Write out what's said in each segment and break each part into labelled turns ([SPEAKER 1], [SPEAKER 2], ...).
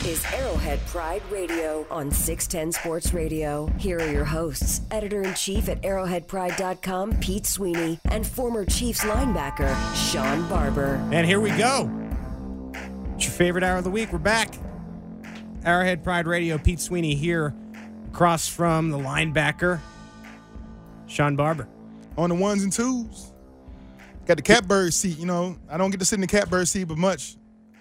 [SPEAKER 1] This is Arrowhead Pride Radio on 610 Sports Radio. Here are your hosts, editor in chief at arrowheadpride.com, Pete Sweeney, and former Chiefs linebacker, Sean Barber.
[SPEAKER 2] And here we go. It's your favorite hour of the week. We're back. Arrowhead Pride Radio, Pete Sweeney here, across from the linebacker, Sean Barber.
[SPEAKER 3] On the ones and twos. Got the catbird seat, you know. I don't get to sit in the catbird seat but much.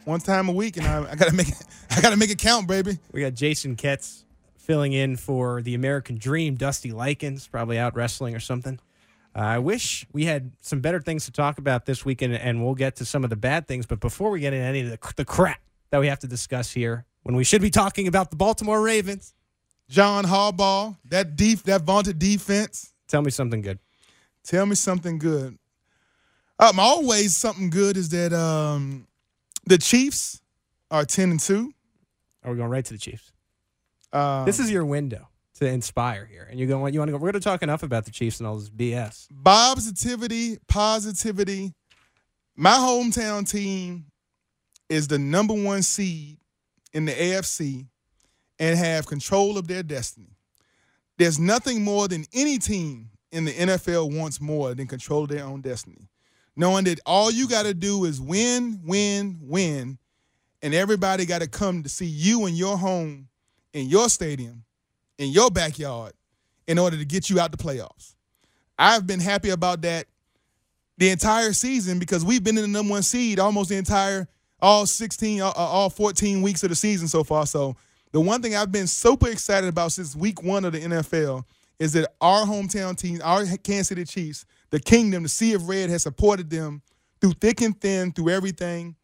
[SPEAKER 3] One time a week, and I, I gotta make it I gotta make it count, baby.
[SPEAKER 2] We got Jason Ketz filling in for the American Dream. Dusty Likens, probably out wrestling or something. Uh, I wish we had some better things to talk about this weekend, and we'll get to some of the bad things. But before we get into any of the, the crap that we have to discuss here, when we should be talking about the Baltimore Ravens,
[SPEAKER 3] John Harbaugh, that deep that vaunted defense.
[SPEAKER 2] tell me something good.
[SPEAKER 3] Tell me something good. Um, always something good is that um, the Chiefs are ten and two.
[SPEAKER 2] Are we going right to the Chiefs?
[SPEAKER 3] Um,
[SPEAKER 2] This is your window to inspire here, and you're going. You want to go? We're going to talk enough about the Chiefs and all this BS.
[SPEAKER 3] positivity, positivity. My hometown team is the number one seed in the AFC and have control of their destiny. There's nothing more than any team in the NFL wants more than control of their own destiny. Knowing that all you got to do is win, win, win, and everybody got to come to see you in your home, in your stadium, in your backyard, in order to get you out the playoffs. I've been happy about that the entire season because we've been in the number one seed almost the entire all 16 all, all 14 weeks of the season so far so the one thing i've been super excited about since week one of the nfl is that our hometown team our kansas city chiefs the kingdom the sea of red has supported them through thick and thin through everything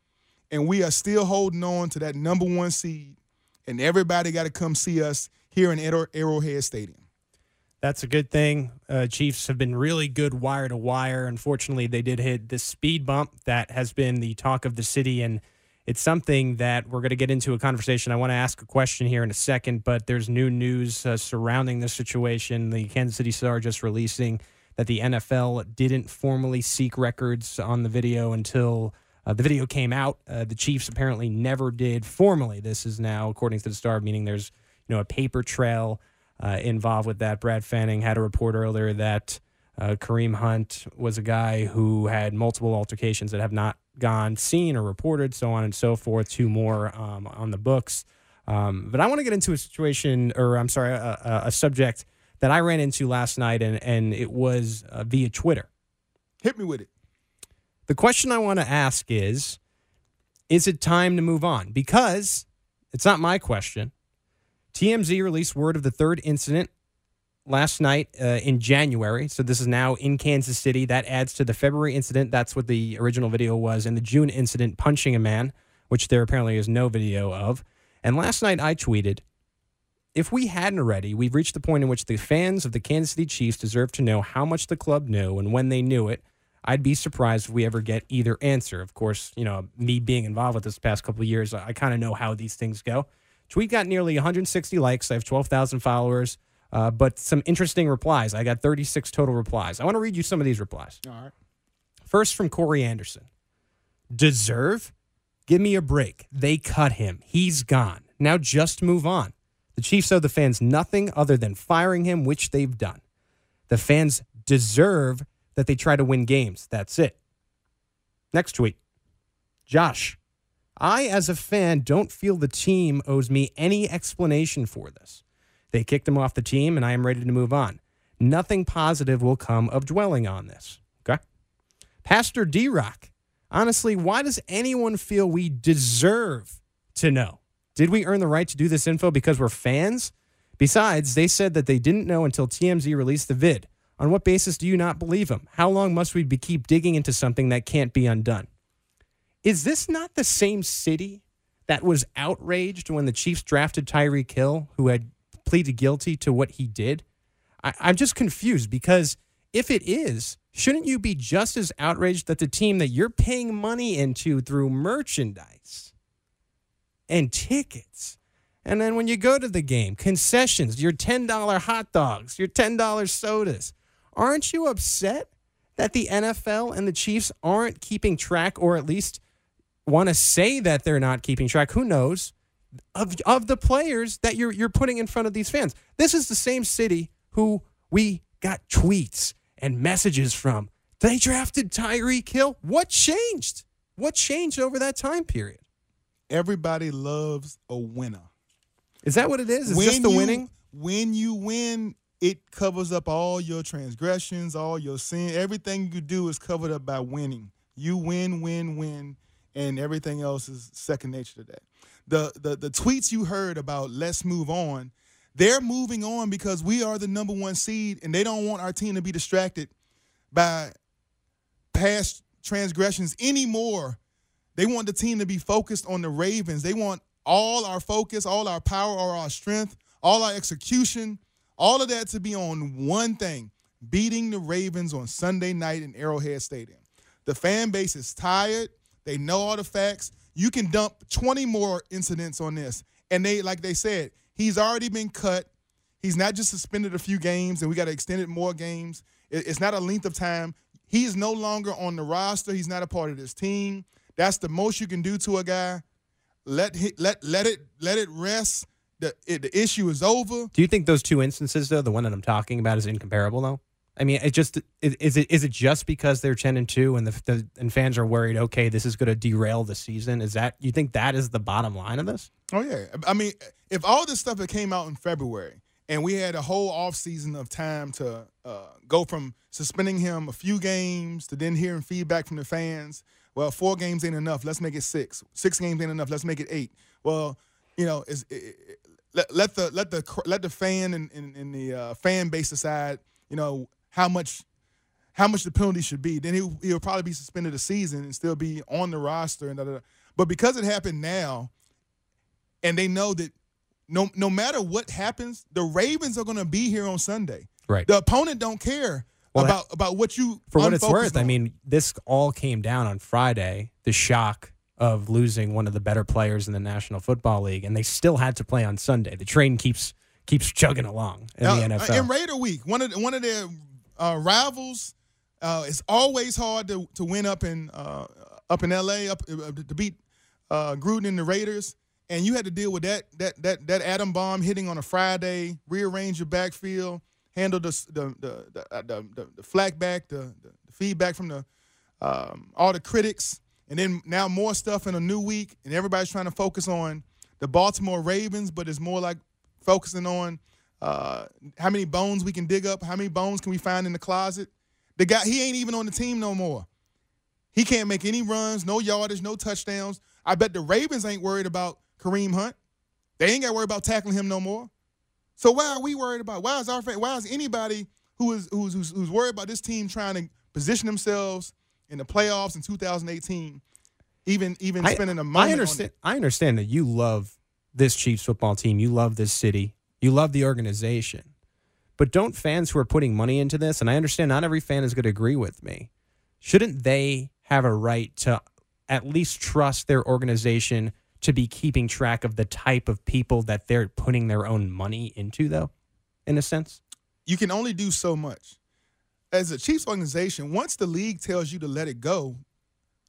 [SPEAKER 3] and we are still holding on to that number one seed and everybody got to come see us here in arrowhead stadium
[SPEAKER 2] That's a good thing. Uh, Chiefs have been really good wire to wire. Unfortunately, they did hit this speed bump that has been the talk of the city, and it's something that we're going to get into a conversation. I want to ask a question here in a second, but there's new news uh, surrounding this situation. The Kansas City Star just releasing that the NFL didn't formally seek records on the video until uh, the video came out. Uh, the Chiefs apparently never did formally. This is now, according to the Star, meaning there's you know a paper trail uh, involved with that. Brad Fanning had a report earlier that uh, Kareem Hunt was a guy who had multiple altercations that have not gone seen or reported, so on and so forth. Two more um, on the books. Um, but I want to get into a situation, or I'm sorry, a, a, a subject that I ran into last night, and, and it was uh, via Twitter.
[SPEAKER 3] hit me with it
[SPEAKER 2] The question I want to ask is Is it time to move on? Because it's not my question. TMZ released word of the third incident last night uh, in January. So this is now in Kansas City. That adds to the February incident. That's what the original video was. And the June incident punching a man, which there apparently is no video of. And last night I tweeted if we hadn't already, we've reached the point in which the fans of the Kansas City Chiefs deserve to know how much the club knew and when they knew it. I'd be surprised if we ever get either answer. Of course, you know, me being involved with this past couple of years, I kind of know how these things go. Tweet got nearly 160 likes. I have 12,000 followers, uh, but some interesting replies. I got 36 total replies. I want to read you some of these replies.
[SPEAKER 3] all right
[SPEAKER 2] First from Corey Anderson. Deserve? Give me a break. They cut him. He's gone. Now just move on. The Chiefs owe the fans nothing other than firing him, which they've done. The fans deserve that they try to win games. That's it. Next tweet. Josh, I, as a fan, don't feel the team owes me any explanation for this. They kicked him off the team, and I am ready to move on. Nothing positive will come of dwelling on this. Okay? Pastor D Rock, honestly, why does anyone feel we deserve to know? Did we earn the right to do this info because we're fans? Besides, they said that they didn't know until TMZ released the vid. On what basis do you not believe them? How long must we be keep digging into something that can't be undone? Is this not the same city that was outraged when the Chiefs drafted Tyreek Hill, who had pleaded guilty to what he did? I, I'm just confused because if it is, shouldn't you be just as outraged that the team that you're paying money into through merchandise and tickets, and then when you go to the game, concessions, your $10 hot dogs, your $10 sodas, aren't you upset that the NFL and the Chiefs aren't keeping track or at least want to say that they're not keeping track? Who knows? of of the players that you're you're putting in front of these fans. This is the same city who we got tweets and messages from. They drafted Tyreek Hill. What changed? What changed over that time period?
[SPEAKER 3] Everybody loves a winner.
[SPEAKER 2] Is that what it is? Is just the
[SPEAKER 3] you,
[SPEAKER 2] winning?
[SPEAKER 3] When you win, it covers up all your transgressions, all your sin. Everything you do is covered up by winning. You win, win, win, and everything else is second nature to that. The the the tweets you heard about let's move on, they're moving on because we are the number one seed, and they don't want our team to be distracted by past transgressions anymore. They want the team to be focused on the Ravens. They want all our focus, all our power, all our strength, all our execution, all of that to be on one thing beating the Ravens on Sunday night in Arrowhead Stadium. The fan base is tired. They know all the facts. You can dump 20 more incidents on this. And they, like they said, he's already been cut. He's not just suspended a few games and we got to extend it more games. It's not a length of time. He is no longer on the roster. He's not a part of this team. That's the most you can do to a guy. Let let let it let it rest. The it, the issue is over.
[SPEAKER 2] Do you think those two instances though, the one that I'm talking about, is incomparable though? I mean, it just is it is it just because they're ten and two and the, the and fans are worried? Okay, this is going to derail the season. Is that you think that is the bottom line of this?
[SPEAKER 3] Oh yeah, I mean, if all this stuff that came out in February and we had a whole off season of time to uh, go from suspending him a few games to then hearing feedback from the fans well, four games ain't enough. Let's make it six. Six games ain't enough. Let's make it eight. Well, you know, is let, let the let the let the fan and, and, and the uh, fan base decide. You know how much how much the penalty should be. Then he'll, he'll probably be suspended a season and still be on the roster. And da, da, da. but because it happened now, and they know that no no matter what happens, the Ravens are going to be here on Sunday.
[SPEAKER 2] Right.
[SPEAKER 3] The opponent don't care well, about about what you
[SPEAKER 2] for what it's worth.
[SPEAKER 3] On.
[SPEAKER 2] I mean, this all came down on Friday. The shock of losing one of the better players in the National Football League, and they still had to play on Sunday. The train keeps keeps chugging along in uh, the NFL.
[SPEAKER 3] In Raider Week, one of the, one of their uh, rivals. Uh, it's always hard to, to win up in uh, up in LA, up uh, to beat uh, Gruden and the Raiders, and you had to deal with that that that that atom bomb hitting on a Friday, rearrange your backfield handle the the the the, uh, the, the, the the, the, feedback from the um, all the critics, and then now more stuff in a new week, and everybody's trying to focus on the Baltimore Ravens, but it's more like focusing on uh, how many bones we can dig up, how many bones can we find in the closet. The guy he ain't even on the team no more. He can't make any runs, no yardage, no touchdowns. I bet the Ravens ain't worried about Kareem Hunt. They ain't got to worry about tackling him no more. So why are we worried about? Why is our why is anybody who is who's, who's, who's worried about this team trying to position themselves in the playoffs in 2018 even even
[SPEAKER 2] I,
[SPEAKER 3] spending a money?
[SPEAKER 2] I understand. I understand that you love this Chiefs football team. You love this city. You love the organization. But don't fans who are putting money into this, and I understand not every fan is going to agree with me, shouldn't they have a right to at least trust their organization to be keeping track of the type of people that they're putting their own money into, though, in a sense?
[SPEAKER 3] You can only do so much. As a Chiefs organization, once the league tells you to let it go,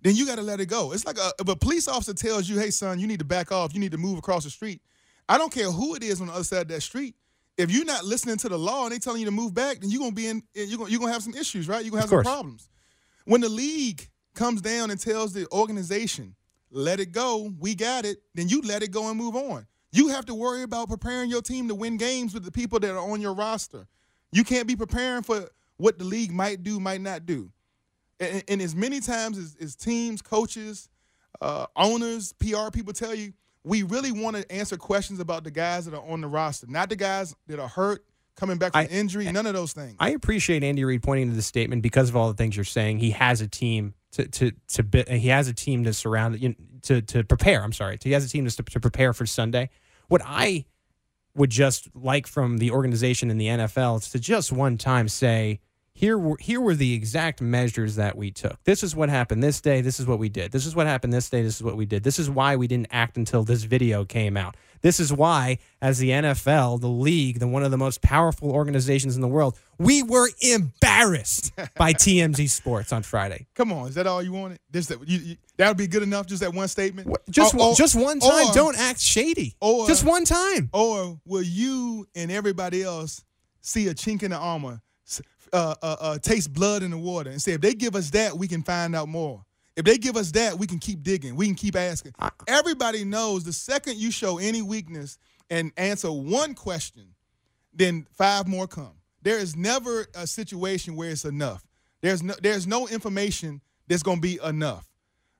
[SPEAKER 3] then you got to let it go. It's like a, if a police officer tells you, hey, son, you need to back off, you need to move across the street. I don't care who it is on the other side of that street. If you're not listening to the law and they telling you to move back, then you're gonna be in you're gonna, you're gonna have some issues, right? You're gonna have some problems. When the league comes down and tells the organization, let it go, we got it, then you let it go and move on. You have to worry about preparing your team to win games with the people that are on your roster. You can't be preparing for what the league might do, might not do. And, and as many times as, as teams, coaches, uh, owners, PR people tell you, we really want to answer questions about the guys that are on the roster, not the guys that are hurt, coming back from I, injury, none of those things.
[SPEAKER 2] I appreciate Andy Reid pointing to the statement because of all the things you're saying. He has a team to to to be, he has a team to surround you to to prepare. I'm sorry, he has a team to to prepare for Sunday. What I would just like from the organization in the NFL is to just one time say here were here were the exact measures that we took. This is what happened this day. This is what we did. This is what happened this day. This is what we did. This is why we didn't act until this video came out. This is why, as the NFL, the league, the one of the most powerful organizations in the world, we were embarrassed by TMZ Sports on Friday.
[SPEAKER 3] Come on, is that all you wanted? This that you, you, that would be good enough. Just that one statement.
[SPEAKER 2] Just
[SPEAKER 3] Or-
[SPEAKER 2] just one time.
[SPEAKER 3] or-
[SPEAKER 2] Don't act shady.
[SPEAKER 3] or-
[SPEAKER 2] just one time.
[SPEAKER 3] Or will you and everybody else see a chink in the armor, uh, uh, uh, taste blood in the water, and say, if they give us that, we can find out more. If they give us that, we can keep digging. We can keep asking. Everybody knows the second you show any weakness and answer one question, then five more come. There is never a situation where it's enough. There's no, there's no information that's going to be enough.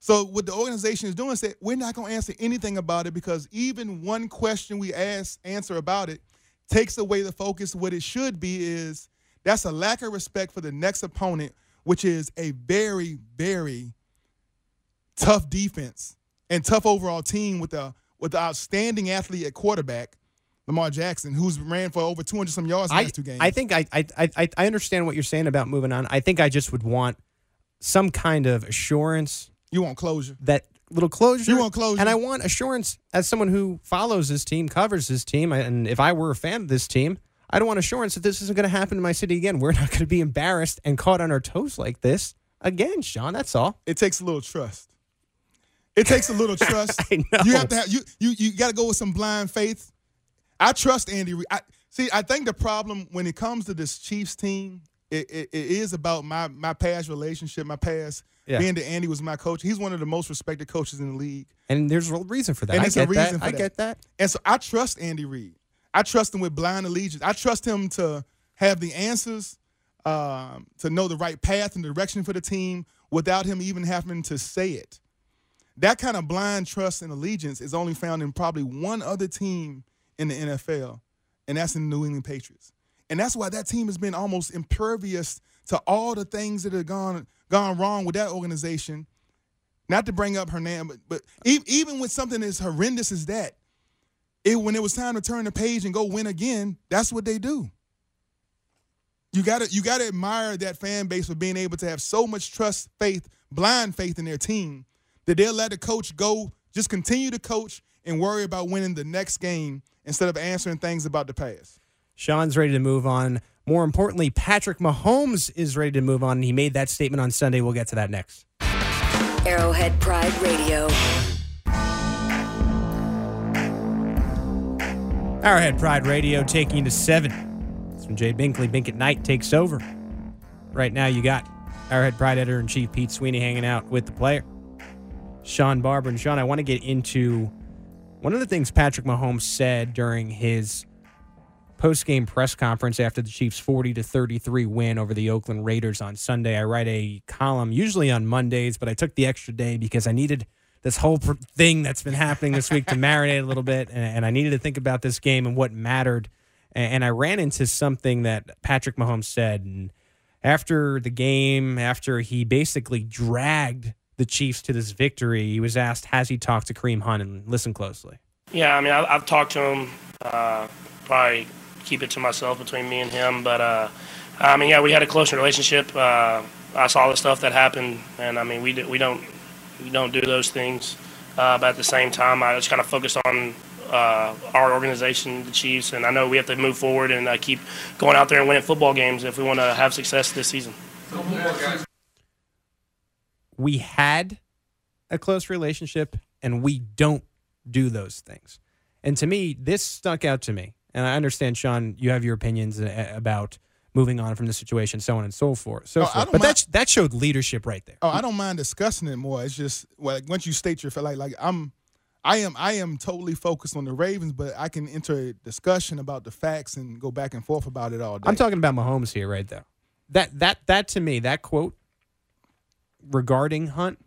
[SPEAKER 3] So what the organization is doing is that we're not going to answer anything about it because even one question we ask answer about it takes away the focus. What it should be is that's a lack of respect for the next opponent, which is a very very tough defense and tough overall team with a with the outstanding athlete at quarterback, Lamar Jackson, who's ran for over 200 some yards in the
[SPEAKER 2] I,
[SPEAKER 3] last two games.
[SPEAKER 2] I think I, I I I understand what you're saying about moving on. I think I just would want some kind of assurance
[SPEAKER 3] you want closure.
[SPEAKER 2] that little closure.
[SPEAKER 3] You want closure.
[SPEAKER 2] and I want assurance as someone who follows this team, covers this team, and if I were a fan of this team, I don't want assurance that this isn't going to happen in my city again. We're not going to be embarrassed and caught on our toes like this again, Sean. That's all.
[SPEAKER 3] It takes a little trust. It takes a little trust. You have to have you you you got to go with some blind faith. I trust Andy Reid. I, see, I think the problem when it comes to this Chiefs team, it, it, it is about my my past relationship, my past
[SPEAKER 2] Yeah.
[SPEAKER 3] being that Andy was my coach. He's one of the most respected coaches in the league,
[SPEAKER 2] And there's a reason for that.
[SPEAKER 3] and
[SPEAKER 2] I
[SPEAKER 3] it's
[SPEAKER 2] get
[SPEAKER 3] a reason
[SPEAKER 2] that.
[SPEAKER 3] for
[SPEAKER 2] I
[SPEAKER 3] that.
[SPEAKER 2] get that.
[SPEAKER 3] And so I trust Andy Reid. I trust him with blind allegiance. I trust him to have the answers, um, to know the right path and direction for the team without him even having to say it. That kind of blind trust and allegiance is only found in probably one other team in the NFL, and that's in the New England Patriots. And that's why that team has been almost impervious to all the things that have gone gone wrong with that organization. Not to bring up Hernan, but, but e- even with something as horrendous as that, it when it was time to turn the page and go win again, that's what they do. You gotta you gotta admire that fan base for being able to have so much trust, faith, blind faith in their team that they'll let the coach go, just continue to coach and worry about winning the next game instead of answering things about the past.
[SPEAKER 2] Sean's ready to move on. More importantly, Patrick Mahomes is ready to move on. He made that statement on Sunday. We'll get to that next.
[SPEAKER 1] Arrowhead Pride Radio.
[SPEAKER 2] Arrowhead Pride Radio taking you to seven. It's when Jay Binkley, Bink at Night, takes over. Right now, you got Arrowhead Pride editor in chief Pete Sweeney hanging out with the player, Sean Barber. And Sean, I want to get into one of the things Patrick Mahomes said during his post-game press conference after the Chiefs' 40 to 33 win over the Oakland Raiders on Sunday. I write a column usually on Mondays, but I took the extra day because I needed this whole thing that's been happening this week to marinate a little bit, and, and I needed to think about this game and what mattered. And, and I ran into something that Patrick Mahomes said, and after the game, after he basically dragged the Chiefs to this victory, he was asked, "Has he talked to Kareem Hunt?" And listen closely.
[SPEAKER 4] Yeah, I mean, I, I've talked to him. Uh, probably keep it to myself between me and him. But uh, I mean, yeah, we had a close relationship. Uh, I saw the stuff that happened, and I mean, we we don't we don't do those things. Uh, but at the same time, I just kind of focus on uh, our organization, the Chiefs, and I know we have to move forward and uh, keep going out there and winning football games if we want to have success this season.
[SPEAKER 2] we had a close relationship and we don't do those things. And to me, this stuck out to me. And I understand, Sean, you have your opinions uh, about moving on from the situation, so on and so forth. So
[SPEAKER 3] Oh,
[SPEAKER 2] forth. But that, that showed leadership right there.
[SPEAKER 3] Oh, I don't mind discussing it more. It's just well, like, once you state your like like I'm I am I am totally focused on the Ravens, but I can enter a discussion about the facts and go back and forth about it all day.
[SPEAKER 2] I'm talking about Mahomes here, right there. That that that to me, that quote regarding Hunt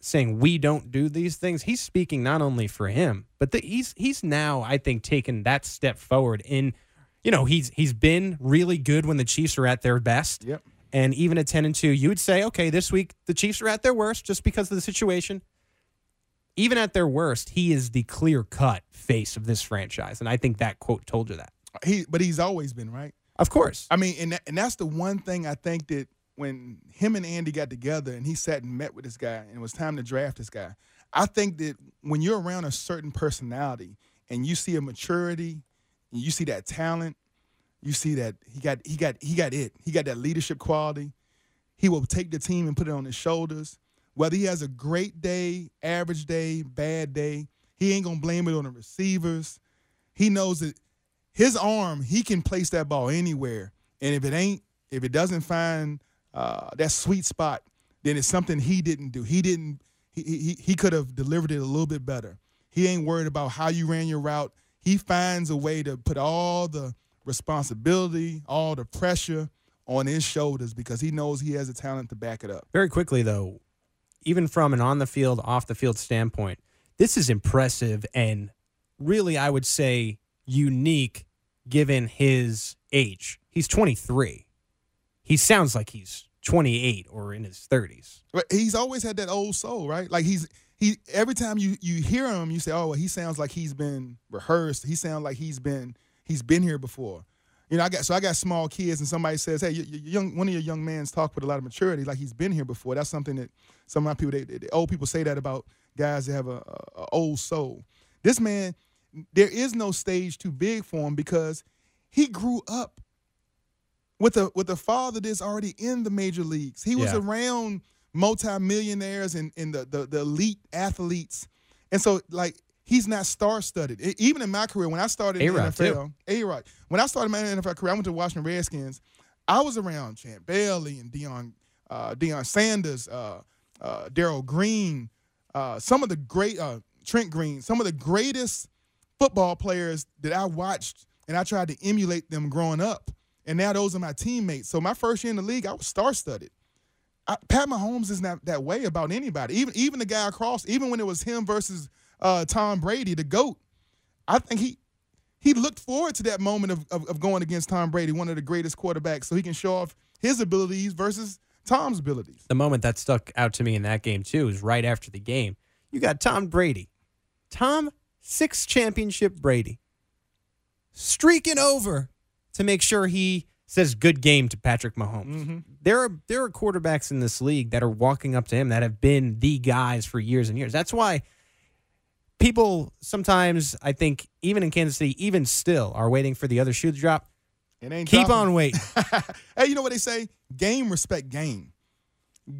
[SPEAKER 2] saying we don't do these things, he's speaking not only for him, but the, he's he's now I think taken that step forward in you know, he's he's been really good when the Chiefs are at their best.
[SPEAKER 3] Yep.
[SPEAKER 2] And even at 10 and 2, you would say, okay, this week the Chiefs are at their worst just because of the situation. Even at their worst, he is the clear cut face of this franchise. And I think that quote told you that.
[SPEAKER 3] he but he's always been right.
[SPEAKER 2] Of course.
[SPEAKER 3] I mean, and that, and that's the one thing I think that when him and Andy got together and he sat and met with this guy and it was time to draft this guy, I think that when you're around a certain personality and you see a maturity, and you see that talent, you see that he got he got he got it. He got that leadership quality. He will take the team and put it on his shoulders. Whether he has a great day, average day, bad day, he ain't gonna blame it on the receivers. He knows that his arm, he can place that ball anywhere. And if it ain't, if it doesn't find uh, that sweet spot, then it's something he didn't do. He didn't. He he he could have delivered it a little bit better. He ain't worried about how you ran your route. He finds a way to put all the responsibility, all the pressure on his shoulders because he knows he has the talent to back it up.
[SPEAKER 2] Very quickly, though, even from an on the field, off the field standpoint, this is impressive and really, I would say, unique given his age. He's 23. He sounds like he's 28 or in his 30s.
[SPEAKER 3] But he's always had that old soul, right? Like he's he every time you you hear him, you say, "Oh, well, he sounds like he's been rehearsed. He sounds like he's been he's been here before." You know, I got so I got small kids, and somebody says, "Hey, you, you young one of your young man's talk with a lot of maturity, like he's been here before." That's something that some of my people, they, they, old people, say that about guys that have a, a, a old soul. This man, there is no stage too big for him because he grew up with a with a father that's already in the major leagues. He was
[SPEAKER 2] Yeah.
[SPEAKER 3] around multimillionaires and, and the, the the elite athletes. And so like he's not star studded. Even in my career, when I started
[SPEAKER 2] A-Rod, too.
[SPEAKER 3] NFL, A Rod. When I started my NFL career, I went to Washington Redskins. I was around Champ Bailey and Deion uh, Deion Sanders, uh, uh, Darrell Green, uh, some of the great uh, Trent Green, some of the greatest football players that I watched and I tried to emulate them growing up. And now those are my teammates. So my first year in the league, I was star studded. Pat Mahomes is not that way about anybody. Even even the guy across, even when it was him versus uh, Tom Brady, the GOAT, I think he he looked forward to that moment of, of, of going against Tom Brady, one of the greatest quarterbacks, so he can show off his abilities versus Tom's abilities.
[SPEAKER 2] The moment that stuck out to me in that game, too, is right after the game. You got Tom Brady. Tom, six championship Brady, streaking over to make sure he says good game to Patrick Mahomes. Mm-hmm. There are there are quarterbacks in this league that are walking up to him that have been the guys for years and years. That's why people sometimes I think even in Kansas City, even still, are waiting for the other shoe to drop.
[SPEAKER 3] It ain't
[SPEAKER 2] Keep
[SPEAKER 3] dropping.
[SPEAKER 2] on waiting.
[SPEAKER 3] hey, you know what they say? Game respect game.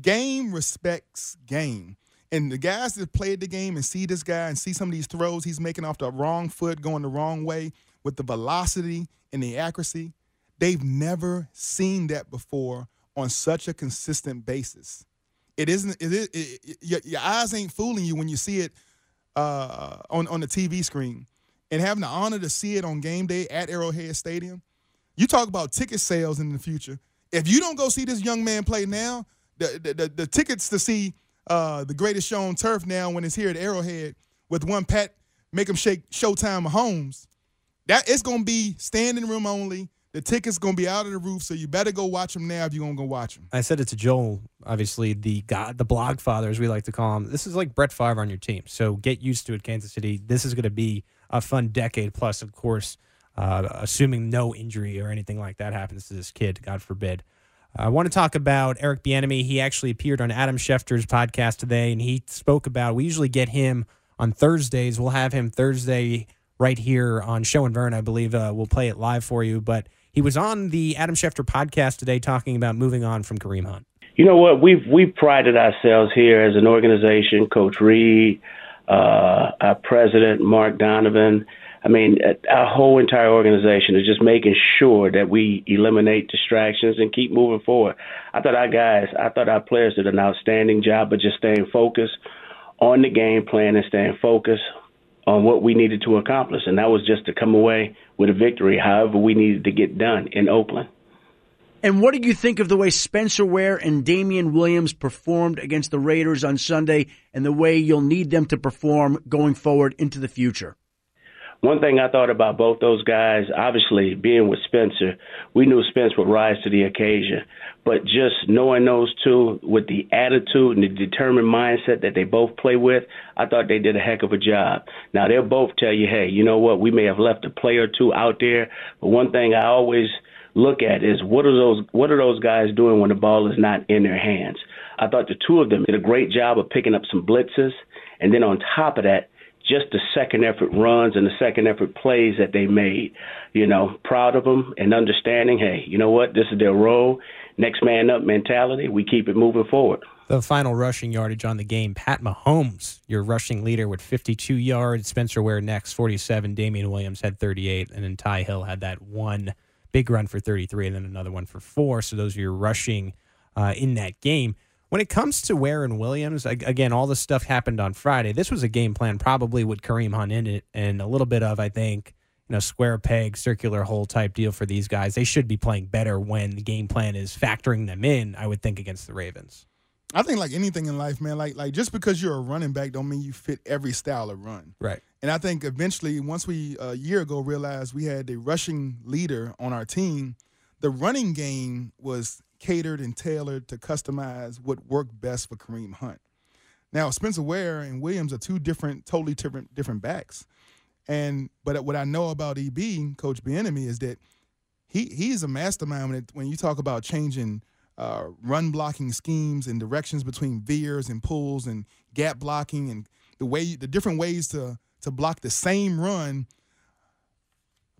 [SPEAKER 3] Game respects game. And the guys that played the game and see this guy and see some of these throws he's making off the wrong foot, going the wrong way with the velocity and the accuracy, they've never seen that before on such a consistent basis. It isn't. It it, your, your eyes ain't fooling you when you see it uh, on on the TV screen, and having the honor to see it on game day at Arrowhead Stadium. You talk about ticket sales in the future. If you don't go see this young man play now, the the, the, the tickets to see uh, the greatest show on turf now when it's here at Arrowhead with one pat, make him shake Showtime Mahomes. That it's gonna be standing room only. The tickets gonna be out of the roof, so you better go watch them now if you're gonna go watch them.
[SPEAKER 2] I said it to Joel, obviously the god, the blog father, as we like to call him. This is like Brett Favre on your team, so get used to it, Kansas City. This is to be a fun decade plus, of course, uh, assuming no injury or anything like that happens to this kid, God forbid. I want to talk about Eric Bieniemy. He actually appeared on Adam Schefter's podcast today, and he spoke about. We usually get him on Thursdays. We'll have him Thursday right here on Show and Vern. I believe uh, we'll play it live for you. But he was on the Adam Schefter podcast today, talking about moving on from Kareem Hunt.
[SPEAKER 5] You know what? We've we've prided ourselves here as an organization. Coach Reid, uh, our president Mark Donovan. I mean, our whole entire organization is just making sure that we eliminate distractions and keep moving forward. I thought our guys, I thought our players did an outstanding job of just staying focused on the game plan and staying focused on what we needed to accomplish, and that was just to come away with a victory. However, we needed to get done in Oakland.
[SPEAKER 6] And what did you think of the way Spencer Ware and Damien Williams performed against the Raiders on Sunday and the way you'll need them to perform going forward into the future?
[SPEAKER 5] One thing I thought about both those guys, obviously being with Spencer, we knew Spence would rise to the occasion. But just knowing those two with the attitude and the determined mindset that they both play with, I thought they did a heck of a job. Now they'll both tell you, hey, you know what, we may have left a player or two out there, but one thing I always look at is what are those what are those guys doing when the ball is not in their hands. I thought the two of them did a great job of picking up some blitzes, and then on top of that, just the second effort runs and the second effort plays that they made. You know, proud of them and understanding. Hey, you know what? This is their role. Next man up mentality. We keep it moving forward.
[SPEAKER 2] The final rushing yardage on the game, Pat Mahomes, your rushing leader with 52 yards. Spencer Ware next, 47. Damien Williams had 38. And then Ty Hill had that one big run for 33 and then another one for four. So those are your rushing uh, in that game. When it comes to Ware and Williams, again, all this stuff happened on Friday. This was a game plan probably with Kareem Hunt in it and a little bit of, I think, you know, square peg, circular hole type deal for these guys. They should be playing better when the game plan is factoring them in, I would think, against the Ravens.
[SPEAKER 3] I think like anything in life, man, like like just because you're a running back don't mean you fit every style of run.
[SPEAKER 2] Right.
[SPEAKER 3] And I think eventually, once we a year ago realized we had a rushing leader on our team, the running game was catered and tailored to customize what worked best for Kareem Hunt. Now, Spencer Ware and Williams are two different, totally different, different backs. And but what I know about EB, Coach Bieniemy, is that he he's a mastermind when it, when you talk about changing uh, run blocking schemes and directions between veers and pulls and gap blocking and the way the different ways to to block the same run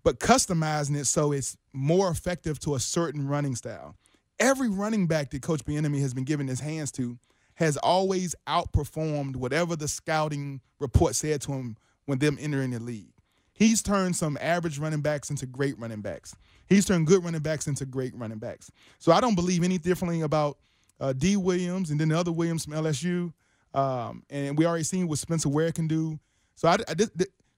[SPEAKER 3] but customizing it so it's more effective to a certain running style every running back that Coach Bieniemy has been giving his hands to has always outperformed whatever the scouting report said to him when them entering the league. He's turned some average running backs into great running backs. He's turned good running backs into great running backs. So I don't believe any differently about uh, D. Williams and then the other Williams from LSU. Um, and we already seen what Spencer Ware can do. So I, I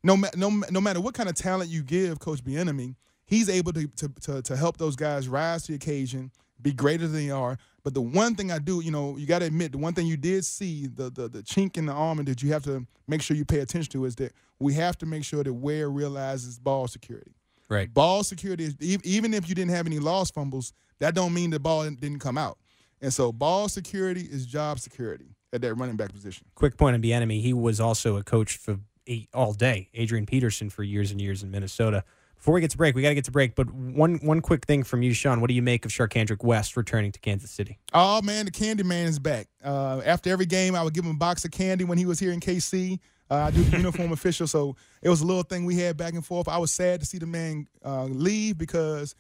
[SPEAKER 3] no, no, no matter what kind of talent you give Coach Bieniemy, he's able to, to, to, to help those guys rise to the occasion be greater than they are. But the one thing I do, you know, you got to admit, the one thing you did see, the, the the chink in the armor that you have to make sure you pay attention to is that we have to make sure that Ware realizes ball security.
[SPEAKER 2] Right.
[SPEAKER 3] Ball security is even if you didn't have any lost fumbles, that don't mean the ball didn't come out. And so ball security is job security at that running back position.
[SPEAKER 2] Quick point on the enemy. he was also a coach for eight, all day. Adrian Peterson for years and years in Minnesota. Before we get to break, we got to get to break. But one one quick thing from you, Sean. What do you make of Charcandrick West returning to Kansas City?
[SPEAKER 3] Oh man, the Candy Man is back. Uh, after every game, I would give him a box of candy when he was here in KC. Uh, I do the uniform official, so it was a little thing we had back and forth. I was sad to see the man uh, leave because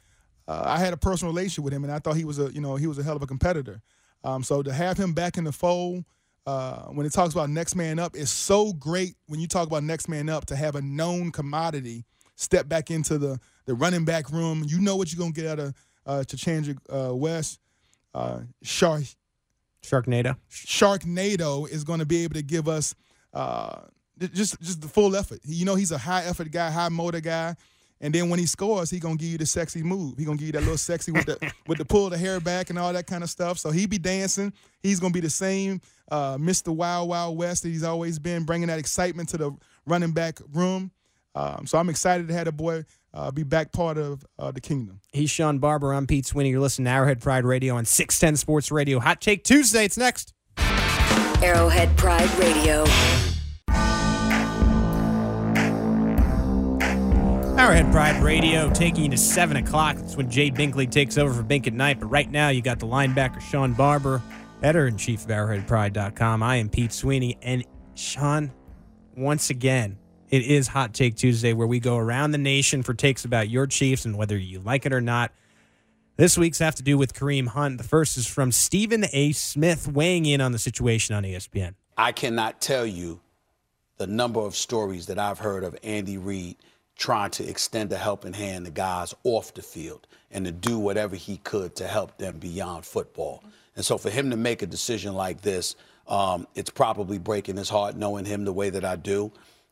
[SPEAKER 3] uh, I had a personal relationship with him, and I thought he was a you know he was a hell of a competitor. Um, so to have him back in the fold. Uh, when it talks about next man up, is so great when you talk about next man up to have a known commodity step back into the the running back room. You know what you're gonna get out of uh, Charcandrick uh, West. Uh, Shark
[SPEAKER 2] Sharknado.
[SPEAKER 3] Sharknado is going to be able to give us uh, just just the full effort. You know, he's a high effort guy, high motor guy. And then when he scores, he gonna give you the sexy move. He gonna give you that little sexy with the with the pull the hair back and all that kind of stuff. So he be dancing. He's gonna be the same uh, Mr. Wild Wild West that he's always been, bringing that excitement to the running back room. Um, so I'm excited to have the boy uh, be back part of uh, the kingdom.
[SPEAKER 2] He's Sean Barber. I'm Pete Sweeney. You're listening to Arrowhead Pride Radio on 610 Sports Radio. Hot Take Tuesday. It's next.
[SPEAKER 1] Arrowhead Pride Radio.
[SPEAKER 2] Arrowhead Pride Radio taking you to 7 o'clock. That's when Jay Binkley takes over for Bink at Night. But right now, you got the linebacker Sean Barber, editor in chief of ArrowheadPride.com. I am Pete Sweeney. And Sean, once again, it is Hot Take Tuesday, where we go around the nation for takes about your Chiefs and whether you like it or not. This week's have to do with Kareem Hunt. The first is from Stephen A. Smith weighing in on the situation on ESPN.
[SPEAKER 7] I cannot tell you the number of stories that I've heard of Andy Reid trying to extend a helping hand to guys off the field and to do whatever he could to help them beyond football. And so for him to make a decision like this, um, it's probably breaking his heart knowing him the way that I do.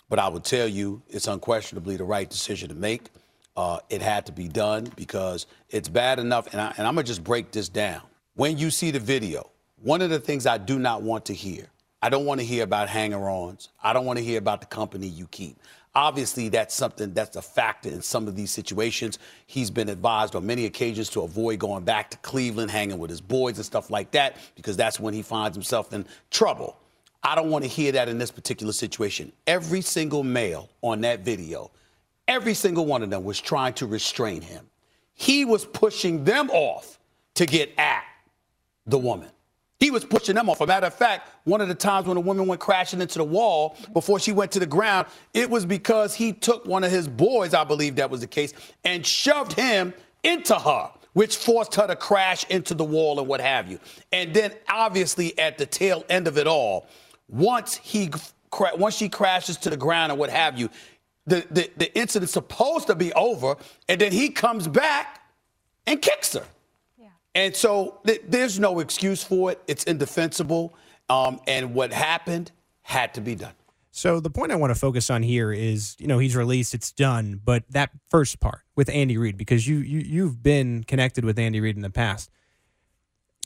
[SPEAKER 7] But I would tell you it's unquestionably the right decision to make. Uh, it had to be done because it's bad enough. And, I, and I'm going to just break this down. When you see the video, one of the things I do not want to hear, I don't want to hear about hanger ons. I don't want to hear about the company you keep. Obviously, that's something that's a factor in some of these situations. He's been advised on many occasions to avoid going back to Cleveland, hanging with his boys and stuff like that, because that's when he finds himself in trouble. I don't want to hear that in this particular situation. Every single male on that video, every single one of them was trying to restrain him. he was pushing them off to get at the woman. He was pushing them off. A matter of fact, one of the times when the woman went crashing into the wall before she went to the ground, it was because he took one of his boys, I believe that was the case, and shoved him into her, which forced her to crash into the wall and what have you. And then, obviously, at the tail end of it all, once he once she crashes to the ground and what have you, the, the, the incident's supposed to be over, and then he comes back and kicks her. And so th- there's no excuse for it. It's indefensible. Um, and what happened had to be done.
[SPEAKER 2] So the point I want to focus on here is, you know, he's released, it's done, but that first part with Andy Reid, because you you you've been connected with Andy Reid in the past.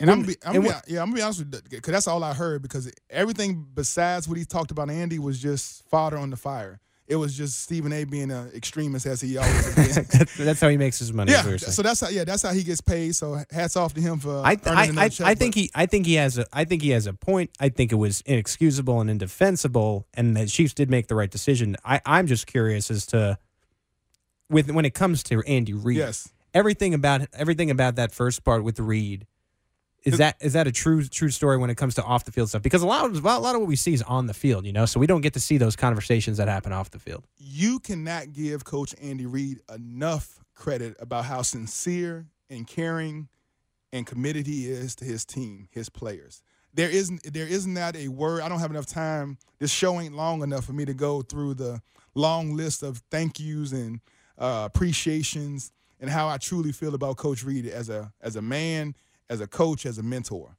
[SPEAKER 3] And I'm, be, I'm be, yeah, I'm gonna be honest with you, because that's all I heard. Because everything besides what he talked about Andy was just fodder on the fire it was just Stephen A. being an extremist as he always
[SPEAKER 2] is. that's how he makes his money.
[SPEAKER 3] Yeah, so that's how yeah that's how he gets paid. So hats off to him for.
[SPEAKER 2] I I, I, I think he I think he has a I think he has a point. I think it was inexcusable and indefensible, and the Chiefs did make the right decision. I I'm just curious as to with when it comes to Andy Reid.
[SPEAKER 3] Yes.
[SPEAKER 2] Everything about everything about that first part with Reid is that is that a true true story when it comes to off the field stuff? Because a lot of a lot of what we see is on the field, you know, so we don't get to see those conversations that happen off the field.
[SPEAKER 3] You cannot give Coach Andy Reid enough credit about how sincere and caring and committed he is to his team, his players. There isn't there is not that a word. I don't have enough time. This show ain't long enough for me to go through the long list of thank yous and uh, appreciations and how I truly feel about Coach Reid as a as a man as a coach, as a mentor.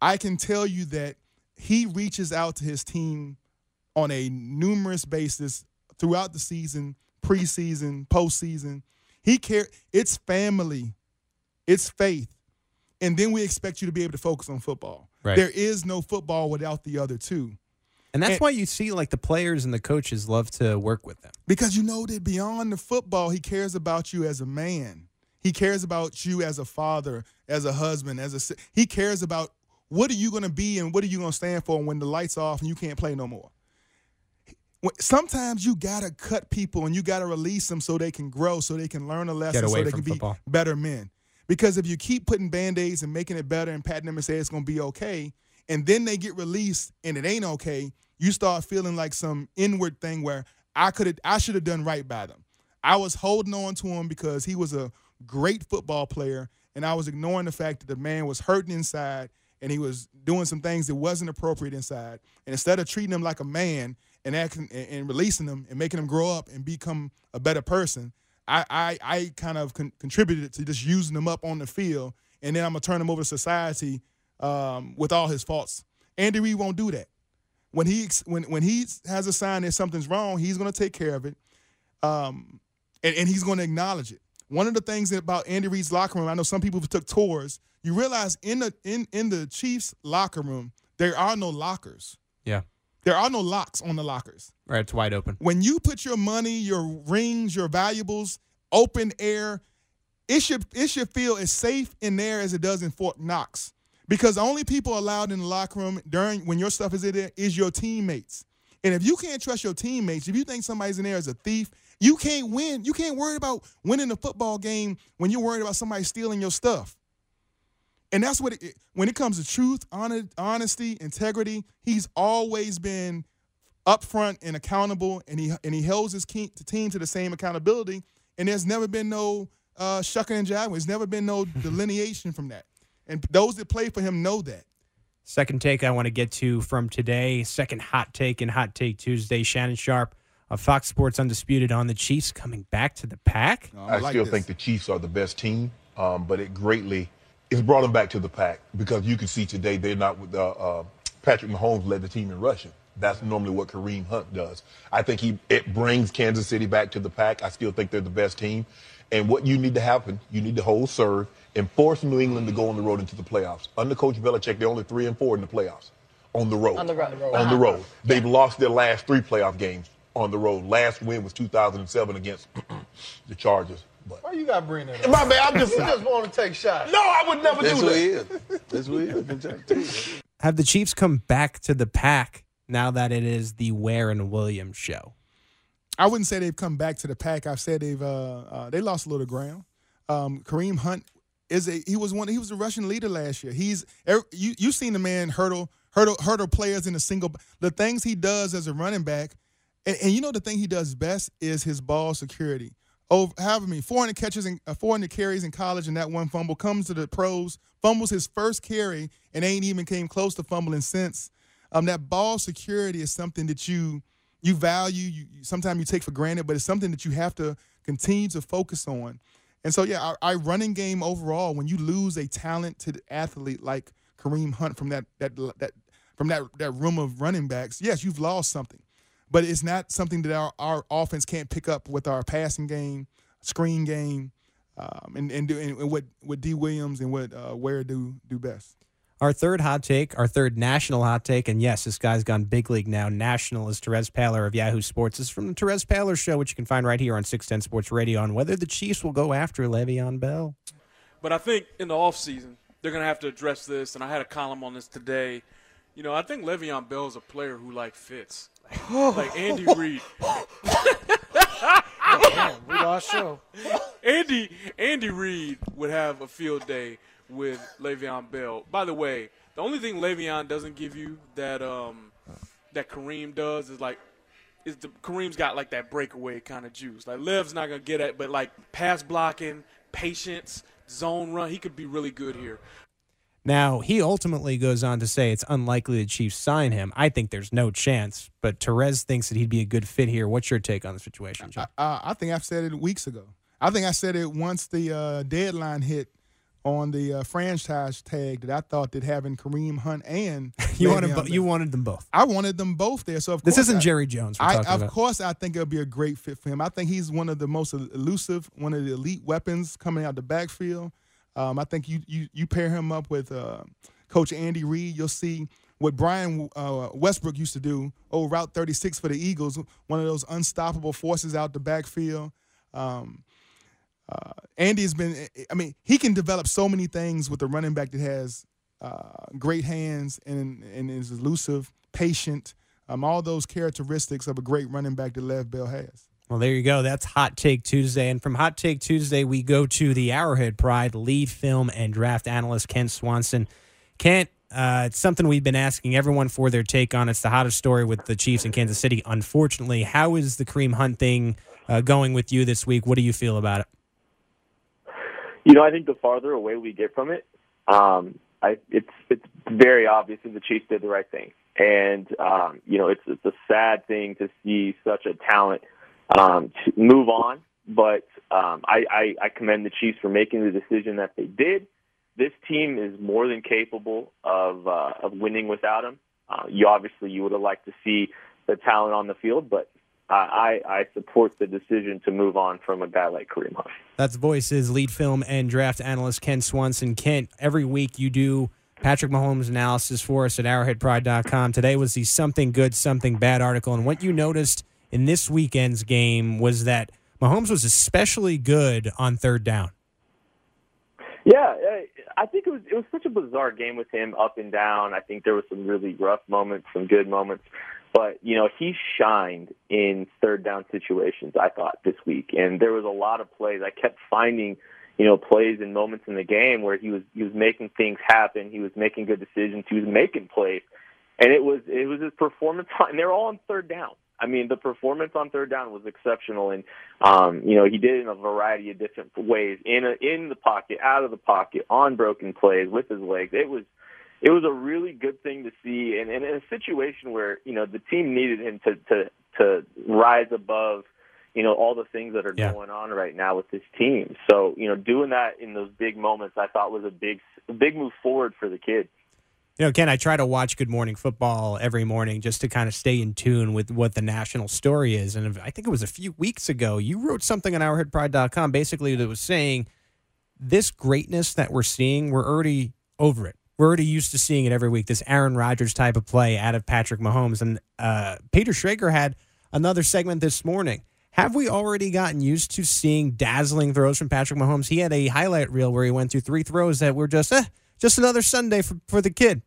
[SPEAKER 3] I can tell you that he reaches out to his team on a numerous basis throughout the season, preseason, postseason. He care it's family, it's faith. And then we expect you to be able to focus on football.
[SPEAKER 2] Right.
[SPEAKER 3] There is no football without the other two.
[SPEAKER 2] And that's and, why you see like the players and the coaches love to work with them.
[SPEAKER 3] Because you know that beyond the football, he cares about you as a man. He cares about you as a father, as a husband, as a he cares about what are you going to be and what are you going to stand for when the lights off and you can't play no more. Sometimes you gotta cut people and you gotta release them so they can grow, so they can learn a lesson, so they can
[SPEAKER 2] football.
[SPEAKER 3] be better men. Because if you keep putting band-aids and making it better and patting them and say it's gonna be okay, and then they get released and it ain't okay, you start feeling like some inward thing where I could have I should have done right by them. I was holding on to him because he was a great football player, and I was ignoring the fact that the man was hurting inside and he was doing some things that wasn't appropriate inside. And instead of treating him like a man and acting and, releasing him and making him grow up and become a better person, I I, I kind of con- contributed to just using him up on the field, and then I'm gonna turn him over to society um, with all his faults. Andy Reid won't do that. When he when when he has a sign that something's wrong, he's gonna take care of it, um, and, and he's gonna acknowledge it one of the things about Andy Reid's locker room, I know some people took tours. You realize in the in in the Chiefs locker room, there are no lockers.
[SPEAKER 2] Yeah.
[SPEAKER 3] There are no locks on the lockers.
[SPEAKER 2] Right, it's wide open.
[SPEAKER 3] When you put your money, your rings, your valuables open air, it should it should feel as safe in there as it does in Fort Knox. Because the only people allowed in the locker room during when your stuff is in there is your teammates. And if you can't trust your teammates, if you think somebody's in there as a thief, you can't win. You can't worry about winning a football game when you're worried about somebody stealing your stuff. And that's what it, when it comes to truth, honesty, integrity, he's always been upfront and accountable, and he and he holds his team to the same accountability. And there's never been no uh, shucking and jiving. There's never been no delineation from that. And those that play for him know that.
[SPEAKER 2] Second take I want to get to from today. Second hot take and hot take Tuesday. Shannon Sharpe of Fox Sports Undisputed on the Chiefs coming back to the pack.
[SPEAKER 8] I, I like still this. think the Chiefs are the best team, um, but it greatly it's brought them back to the pack because you can see today they're not with uh, uh, Patrick Mahomes led the team in rushing. That's normally what Kareem Hunt does. I think he it brings Kansas City back to the pack. I still think they're the best team. And what you need to happen, you need to hold serve and force New England to go on the road into the playoffs. Under Coach Belichick, they're only three and four in the playoffs. On the road.
[SPEAKER 9] On the road.
[SPEAKER 8] On the road. They've lost their last three playoff games on the road. Last win was 2007 against the Chargers.
[SPEAKER 10] But Why you got to bring that up?
[SPEAKER 8] My man, I'm just,
[SPEAKER 10] you just want to take shots.
[SPEAKER 8] No, I would never
[SPEAKER 11] That's
[SPEAKER 8] do
[SPEAKER 11] what
[SPEAKER 8] that.
[SPEAKER 11] he is. That's what he is.
[SPEAKER 2] Have the Chiefs come back to the pack now that it is the Ware and Williams show?
[SPEAKER 3] I wouldn't say they've come back to the pack. I've said they've uh, uh, they lost a little ground. Um, Kareem Hunt is a he was one he was a rushing leader last year. He's er, you you seen the man hurdle hurdle hurdle players in a single the things he does as a running back, and, and you know the thing he does best is his ball security. Over however many 400 catches and uh, 400 carries in college and that one fumble comes to the pros fumbles his first carry and ain't even came close to fumbling since. Um, that ball security is something that you you value. You, you sometimes you take for granted, but it's something that you have to continue to focus on. And so, yeah, our, our, running game overall, when you lose a talented athlete like Kareem Hunt from that that that from that that room of running backs, yes, you've lost something, but it's not something that our, our offense can't pick up with our passing game, screen game, um, and and, do, and what what D Williams and what uh, Ware do do best.
[SPEAKER 2] Our third hot take, our third national hot take, and yes, this guy's gone big league now. National is Terez Paylor of Yahoo Sports. This is from the Terez Paylor Show, which you can find right here on 610 Sports Radio on whether the Chiefs will go after Le'Veon Bell.
[SPEAKER 9] But I think in the offseason, they're going to have to address this, and I had a column on this today. You know, I think Le'Veon Bell is a player who, like, fits. like Andy Reid.
[SPEAKER 10] oh, we lost show.
[SPEAKER 9] Andy, Andy Reid would have a field day – with Le'Veon Bell. By the way, the only thing Le'Veon doesn't give you that um, that Kareem does is like is the Kareem's got like that breakaway kind of juice. Like Lev's not gonna get it, but like pass blocking, patience, zone run, he could be really good here.
[SPEAKER 2] Now, he ultimately goes on to say it's unlikely the Chiefs sign him. I think there's no chance, but Terez thinks that he'd be a good fit here. What's your take on the situation, John?
[SPEAKER 3] I, I think I've said it weeks ago. I think I said it once the uh, deadline hit on the uh, franchise tag that I thought that having Kareem Hunt and
[SPEAKER 2] you wanted bo- you wanted them both.
[SPEAKER 3] I wanted them both there. So
[SPEAKER 2] this isn't
[SPEAKER 3] I,
[SPEAKER 2] Jerry Jones.
[SPEAKER 3] I,
[SPEAKER 2] of
[SPEAKER 3] about. course, I think it'll be a great fit for him. I think he's one of the most elusive, one of the elite weapons coming out the backfield. Um, I think you you you pair him up with uh, Coach Andy Reid, you'll see what Brian uh, Westbrook used to do. Oh, Route 36 for the Eagles, one of those unstoppable forces out the backfield. Um, uh, Andy has been, I mean, he can develop so many things with a running back that has uh, great hands and, and is elusive, patient, um, all those characteristics of a great running back that Lev Bell has.
[SPEAKER 2] Well, there you go. That's Hot Take Tuesday. And from Hot Take Tuesday, we go to the Arrowhead Pride lead film and draft analyst Kent Swanson. Kent, uh, it's something we've been asking everyone for their take on. It's the hottest story with the Chiefs in Kansas City. Unfortunately, how is the Kareem Hunt thing uh, going with you this week? What do you feel about it?
[SPEAKER 12] You know, I think the farther away we get from it, um, I, it's it's very obvious that the Chiefs did the right thing, and um, you know, it's it's a sad thing to see such a talent um, to move on. But um, I, I, I commend the Chiefs for making the decision that they did. This team is more than capable of uh, of winning without him. Uh, you obviously you would have liked to see the talent on the field, but I, I support the decision to move on from a guy like Kareem Hunt.
[SPEAKER 2] That's voices lead film and draft analyst Kent Swanson. Kent, every week you do Patrick Mahomes analysis for us at arrowheadpride.com. Today was the something good, something bad article. And what you noticed in this weekend's game was that Mahomes was especially good on third down.
[SPEAKER 12] Yeah, I think it was it was such a bizarre game with him up and down. I think there was some really rough moments, some good moments. But, you know, he shined in third down situations, I thought, this week. And there was a lot of plays. I kept finding, you know, plays and moments in the game where he was he was making things happen. He was making good decisions. He was making plays. And it was it was his performance and they're all on third down. I mean, the performance on third down was exceptional, and um, you know he did it in a variety of different ways in a, in the pocket, out of the pocket, on broken plays with his legs. It was it was a really good thing to see, and, and in a situation where you know the team needed him to to to rise above, you know, all the things that are yeah. going on right now with this team. So you know, doing that in those big moments, I thought was a big a big move forward for the kid.
[SPEAKER 2] You know, Ken, I try to watch Good Morning Football every morning just to kind of stay in tune with what the national story is. And I think it was a few weeks ago, you wrote something on ArrowheadPride.com basically that was saying this greatness that we're seeing, we're already over it we're already used to seeing it every week. This Aaron Rodgers type of play out of Patrick Mahomes, and uh, Peter Schrager had another segment this morning. Have we already gotten used to seeing dazzling throws from Patrick Mahomes? He had a highlight reel where he went through three throws that were just eh, just another Sunday for, for the kid.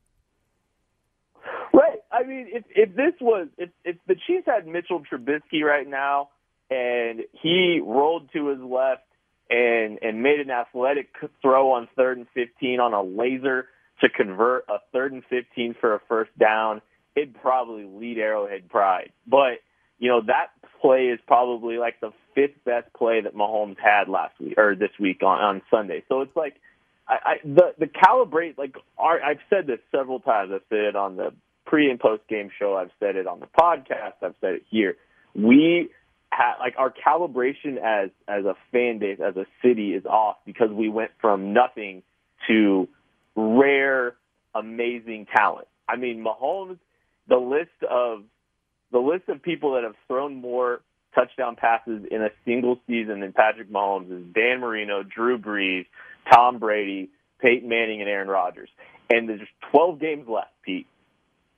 [SPEAKER 12] I mean, if if this was if if the Chiefs had Mitchell Trubisky right now and he rolled to his left and and made an athletic throw on third and 15 on a laser to convert a third and 15 for a first down, it'd probably lead Arrowhead Pride. But you know that play is probably like the fifth best play that Mahomes had last week or this week on on Sunday. So it's like I, I the the calibrate like our, I've said this several times. I've said it on the pre and post game show. I've said it on the podcast. I've said it here. We ha- like our calibration as as a fan base, as a city, is off because we went from nothing to rare, amazing talent. I mean, Mahomes. The list of the list of people that have thrown more touchdown passes in a single season than Patrick Mahomes is Dan Marino, Drew Brees, Tom Brady, Peyton Manning, and Aaron Rodgers. And there's 12 games left, Pete.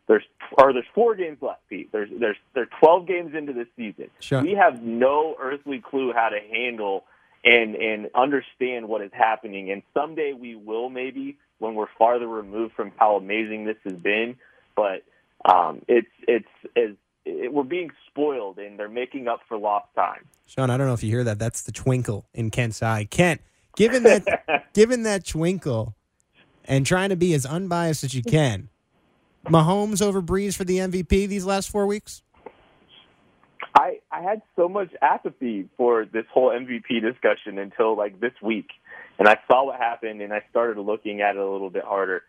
[SPEAKER 12] There's or there's four games left, Pete. There's there's there's 12 games into this season.
[SPEAKER 2] Sure.
[SPEAKER 12] We have no earthly clue how to handle and and understand what is happening. And someday we will, maybe when we're farther removed from how amazing this has been. But um, it's it's as it, we're being spoiled, and they're making up for lost time.
[SPEAKER 2] Shawn, I don't know if you hear that. That's the twinkle in Kent's eye. Kent, given that, given that twinkle, and trying to be as unbiased as you can, Mahomes over Brees for the MVP these last four weeks.
[SPEAKER 12] I I had so much apathy for this whole MVP discussion until like this week, and I saw what happened, and I started looking at it a little bit harder.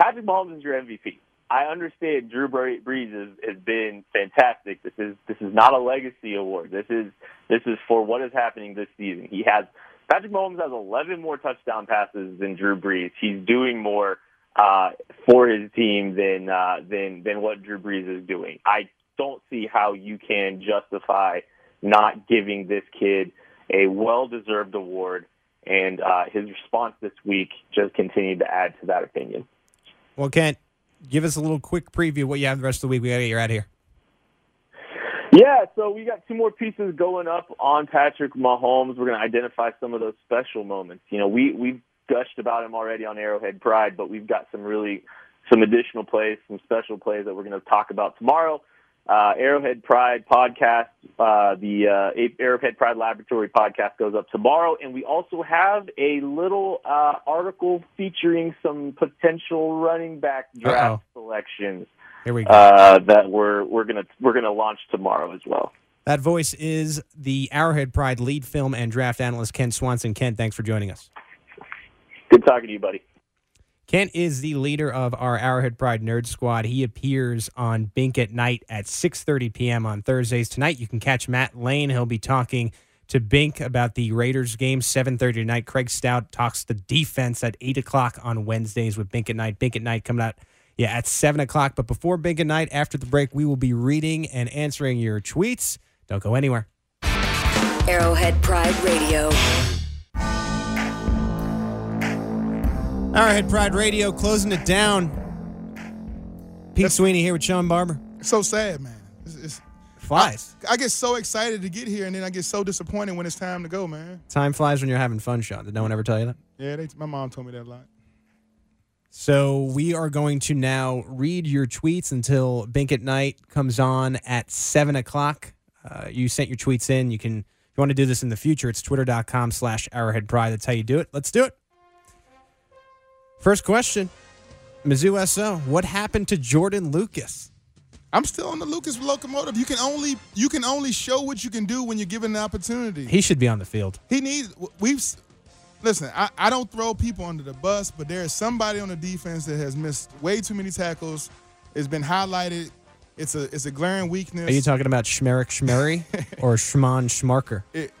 [SPEAKER 12] Patrick Mahomes is your MVP. I understand Drew Brees has, has been fantastic. This is this is not a legacy award. This is this is for what is happening this season. He has Patrick Mahomes has 11 more touchdown passes than Drew Brees. He's doing more uh, for his team than uh, than than what Drew Brees is doing. I don't see how you can justify not giving this kid a well-deserved award. And uh, his response this week just continued to add to that opinion.
[SPEAKER 2] Well, Kent, give us a little quick preview of what you have the rest of the week. We got to get you out of here.
[SPEAKER 12] Yeah, so we got two more pieces going up on Patrick Mahomes. We're going to identify some of those special moments. You know, we we've gushed about him already on Arrowhead Pride, but we've got some really some additional plays, some special plays that we're going to talk about tomorrow. Uh, Arrowhead Pride podcast, uh, the uh, Arrowhead Pride Laboratory podcast goes up tomorrow, and we also have a little uh, article featuring some potential running back draft
[SPEAKER 2] Uh-oh.
[SPEAKER 12] selections
[SPEAKER 2] Here we go.
[SPEAKER 12] uh, that we're we're gonna we're gonna launch tomorrow as well.
[SPEAKER 2] that voice is the Arrowhead Pride lead film and draft analyst Kent Swanson. Ken, thanks for joining us.
[SPEAKER 12] Good talking to you, buddy.
[SPEAKER 2] Kent is the leader of our Arrowhead Pride Nerd Squad. He appears on Bink at Night at 6:30 p.m. on Thursdays. Tonight, you can catch Matt Lane. He'll be talking to Bink about the Raiders game 7:30 tonight. Craig Stout talks the defense at 8 o'clock on Wednesdays with Bink at Night. Bink at Night coming out, yeah, at 7 o'clock. But before Bink at Night, after the break, we will be reading and answering your tweets. Don't go anywhere.
[SPEAKER 1] Arrowhead Pride Radio.
[SPEAKER 2] Arrowhead Pride Radio closing it down. Pete Sweeney here with Shawn Barber.
[SPEAKER 3] It's so sad, man. It's, it's,
[SPEAKER 2] Flies.
[SPEAKER 3] I, I get so excited to get here, and then I get so disappointed when it's time to go, man.
[SPEAKER 2] Time flies when you're having fun, Shawn. Did no one ever tell you that?
[SPEAKER 3] Yeah, they, my mom told me that a lot.
[SPEAKER 2] So we are going to now read your tweets until Bink at Night comes on at 7 o'clock. Uh, you sent your tweets in. You can, if you want to do this in the future, it's twitter.com slash Arrowhead Pride. That's how you do it. Let's do it. First question Mizzou SO, what happened to Jordan Lucas?
[SPEAKER 3] I'm still on the Lucas locomotive. You can only you can only show what you can do when you're given an opportunity.
[SPEAKER 2] He should be on the field.
[SPEAKER 3] He needs. We've listen. I, I don't throw people under the bus, but there is somebody on the defense that has missed way too many tackles. It's been highlighted. It's a it's a glaring weakness.
[SPEAKER 2] Are you talking about Schmerick Schmurry or Schmon Schmarker?
[SPEAKER 3] It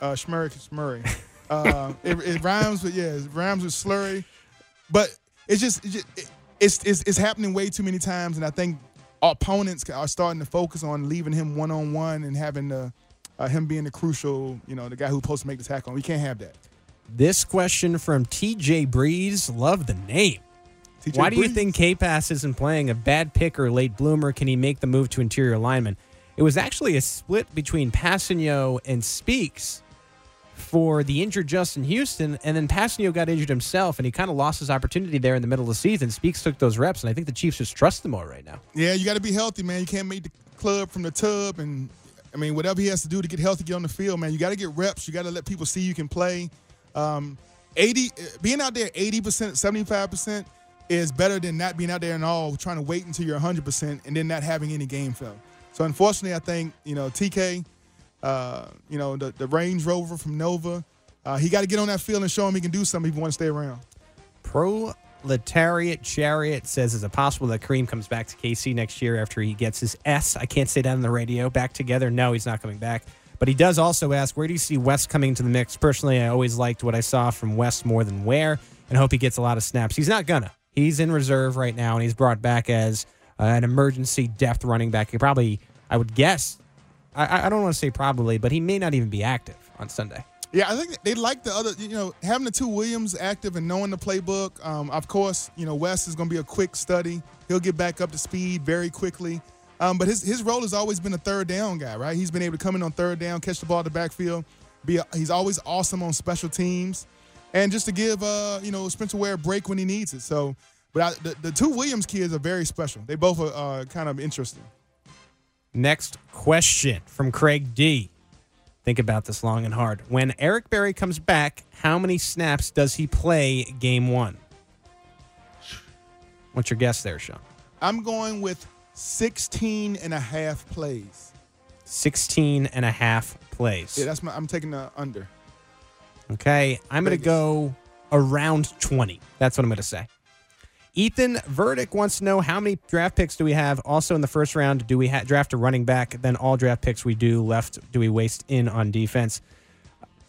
[SPEAKER 3] uh, Schmurry Schmurry. Uh, it, it rhymes with yeah, it rhymes with slurry, but it's just, it's, it's it's it's happening way too many times, and I think opponents are starting to focus on leaving him one on one and having the uh, him being the crucial, you know, the guy who's supposed to make the tackle. We can't have that.
[SPEAKER 2] This question from TJ Breeze. Love the name.
[SPEAKER 3] TJ
[SPEAKER 2] Why do you think K Pass isn't playing a bad pick or late bloomer? Can he make the move to interior lineman? It was actually a split between Kpassagnon and Speaks for the injured Justin Houston, and then Kpassagnon got injured himself, and he kind of lost his opportunity there in the middle of the season. Speaks took those reps, and I think the Chiefs just trust him more right now.
[SPEAKER 3] Yeah, you got to be healthy, man. You can't make the club from the tub, and I mean, whatever he has to do to get healthy, get on the field, man. You got to get reps. You got to let people see you can play. Um, 80 being out there 80%, 75% is better than not being out there at all, trying to wait until you're 100% and then not having any game film. So unfortunately, I think, you know, TK, uh, you know, the, the Range Rover from Nova, uh, he got to get on that field and show him he can do something if he wants to stay around.
[SPEAKER 2] Proletariat Chariot says, is it possible that Kareem comes back to KC next year after he gets his S? I can't say that on the radio. Back together? No, he's not coming back. But he does also ask, where do you see West coming to the mix? Personally, I always liked what I saw from West more than Ware and hope he gets a lot of snaps. He's not gonna. He's in reserve right now, and he's brought back as uh, an emergency depth running back. He probably, I would guess, I, I don't want to say probably, but he may not even be active on Sunday.
[SPEAKER 3] Yeah, I think they like the other, you know, having the two Williams active and knowing the playbook. Um, of course, you know, West is going to be a quick study. He'll get back up to speed very quickly. Um, but his his role has always been a third down guy, right? He's been able to come in on third down, catch the ball at the backfield. Be a, he's always awesome on special teams, and just to give uh, you know Spencer Ware a break when he needs it. So, but I, the, the two Williams kids are very special. They both are uh, kind of interesting.
[SPEAKER 2] Next question from Craig D. Think about this long and hard. When Eric Berry comes back, how many snaps does he play game one? What's your guess there, Shawn?
[SPEAKER 3] I'm going with 16 and a half plays.
[SPEAKER 2] 16 and a half plays.
[SPEAKER 3] Yeah, that's my. I'm taking the under.
[SPEAKER 2] Okay, I'm going to go around 20. That's what I'm going to say. Ethan Verdict wants to know how many draft picks do we have? Also in the first round, do we ha- draft a running back? Then all draft picks we do left, do we waste in on defense?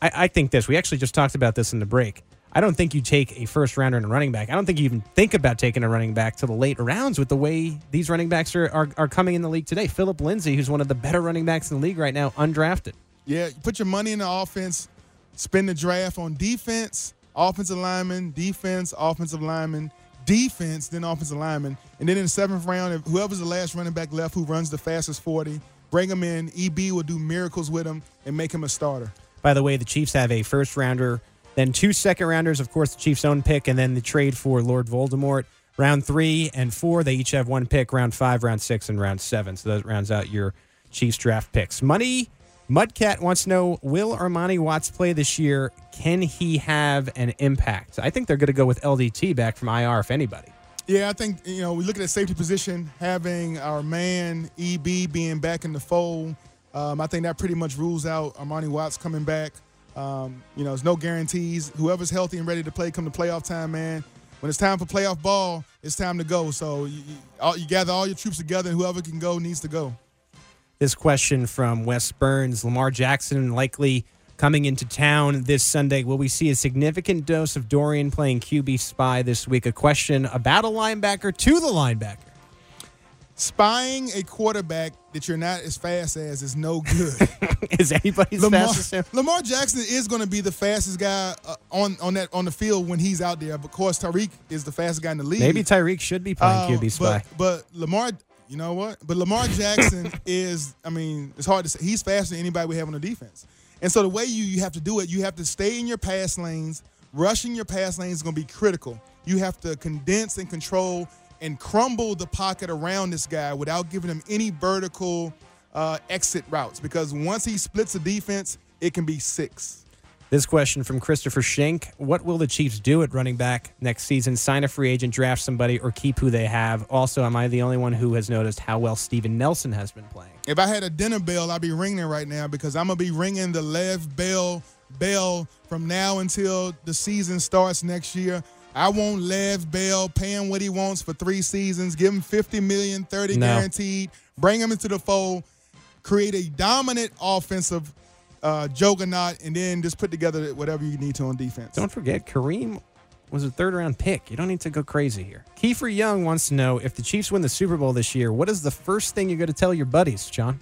[SPEAKER 2] I, I think this. We actually just talked about this in the break. I don't think you take a first rounder and a running back. I don't think you even think about taking a running back to the late rounds with the way these running backs are, are, are coming in the league today. Phillip Lindsay, who's one of the better running backs in the league right now, undrafted.
[SPEAKER 3] Yeah, you put your money in the offense, spend the draft on defense, offensive lineman, defense, offensive lineman, defense, then offensive lineman. And then in the seventh round, if whoever's the last running back left who runs the fastest 40, bring him in. EB will do miracles with him and make him a starter.
[SPEAKER 2] By the way, the Chiefs have a first rounder, then two second rounders, of course, the Chiefs' own pick, and then the trade for Lord Voldemort. Round three and four, they each have one pick. Round five, round six, and round seven. So that rounds out your Chiefs draft picks. Money Mudcat wants to know Will Armani Watts play this year? Can he have an impact? I think they're going to go with LDT back from IR, if anybody.
[SPEAKER 3] Yeah, I think, you know, we look at that safety position, having our man EB being back in the fold. Um, I think that pretty much rules out Armani Watts coming back. Um, you know, there's no guarantees. Whoever's healthy and ready to play come to playoff time, man. When it's time for playoff ball, it's time to go. So you, you, all, you gather all your troops together, and whoever can go needs to go.
[SPEAKER 2] This question from Wes Burns Lamar Jackson likely coming into town this Sunday. Will we see a significant dose of Dorian playing QB spy this week? A question about a linebacker to the linebacker.
[SPEAKER 3] Spying a quarterback that you're not as fast as is no good.
[SPEAKER 2] is anybody
[SPEAKER 3] Lamar,
[SPEAKER 2] fast as him?
[SPEAKER 3] Lamar Jackson is going to be the fastest guy uh, on on that on the field when he's out there. Of course, Tyreek is the fastest guy in the league.
[SPEAKER 2] Maybe Tyreek should be playing
[SPEAKER 3] Um,
[SPEAKER 2] QB spy.
[SPEAKER 3] But, but Lamar, you know what? But Lamar Jackson is, I mean, it's hard to say. He's faster than anybody we have on the defense. And so the way you, you have to do it, you have to stay in your pass lanes. Rushing your pass lanes is going to be critical. You have to condense and control and crumble the pocket around this guy without giving him any vertical uh, exit routes. Because once he splits the defense, it can be six.
[SPEAKER 2] This question from Christopher Schenk. What will the Chiefs do at running back next season? Sign a free agent, draft somebody, or keep who they have? Also, am I the only one who has noticed how well Steven Nelson has been playing?
[SPEAKER 3] If I had a dinner bell, I'd be ringing it right now because I'm gonna be ringing the Lev Bell bell from now until the season starts next year. I want Lev Bell paying what he wants for three seasons, give him 50 million, 30
[SPEAKER 2] No.
[SPEAKER 3] guaranteed, bring him into the fold, create a dominant offensive uh, juggernaut, and then just put together whatever you need to on defense.
[SPEAKER 2] Don't forget, Kareem was a third round pick. You don't need to go crazy here. Kiefer Young wants to know if the Chiefs win the Super Bowl this year, what is the first thing you're going to tell your buddies, John?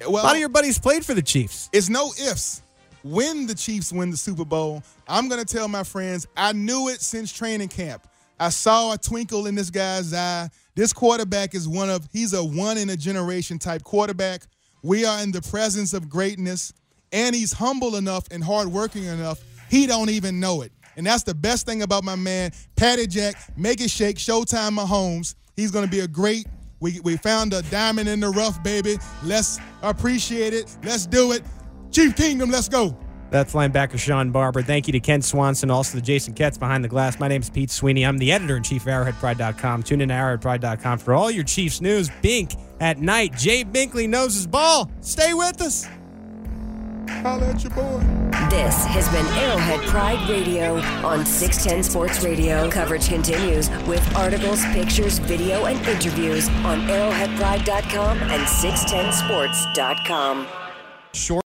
[SPEAKER 3] Well,
[SPEAKER 2] a lot of your buddies played for the Chiefs.
[SPEAKER 3] It's no ifs. When the Chiefs win the Super Bowl, I'm going to tell my friends, I knew it since training camp. I saw a twinkle in this guy's eye. This quarterback is one of, he's a one in a generation type quarterback. We are in the presence of greatness, and he's humble enough and hardworking enough, he don't even know it. And that's the best thing about my man, Patty Jack, make it shake, Showtime Mahomes. He's going to be a great We we found a diamond in the rough, baby. Let's appreciate it. Let's do it. Chief Kingdom, let's go.
[SPEAKER 2] That's linebacker Shawn Barber. Thank you to Kent Swanson, also to Jason Ketz behind the glass. My name is Pete Sweeney. I'm the editor in chief of ArrowheadPride.com. Tune in to ArrowheadPride.com for all your Chiefs news. Bink at night. Jay Binkley knows his ball. Stay with us.
[SPEAKER 3] Holla at your boy.
[SPEAKER 1] This has been Arrowhead Pride Radio on 610 Sports Radio. Coverage continues with articles, pictures, video, and interviews on arrowheadpride.com and 610sports.com.
[SPEAKER 2] Short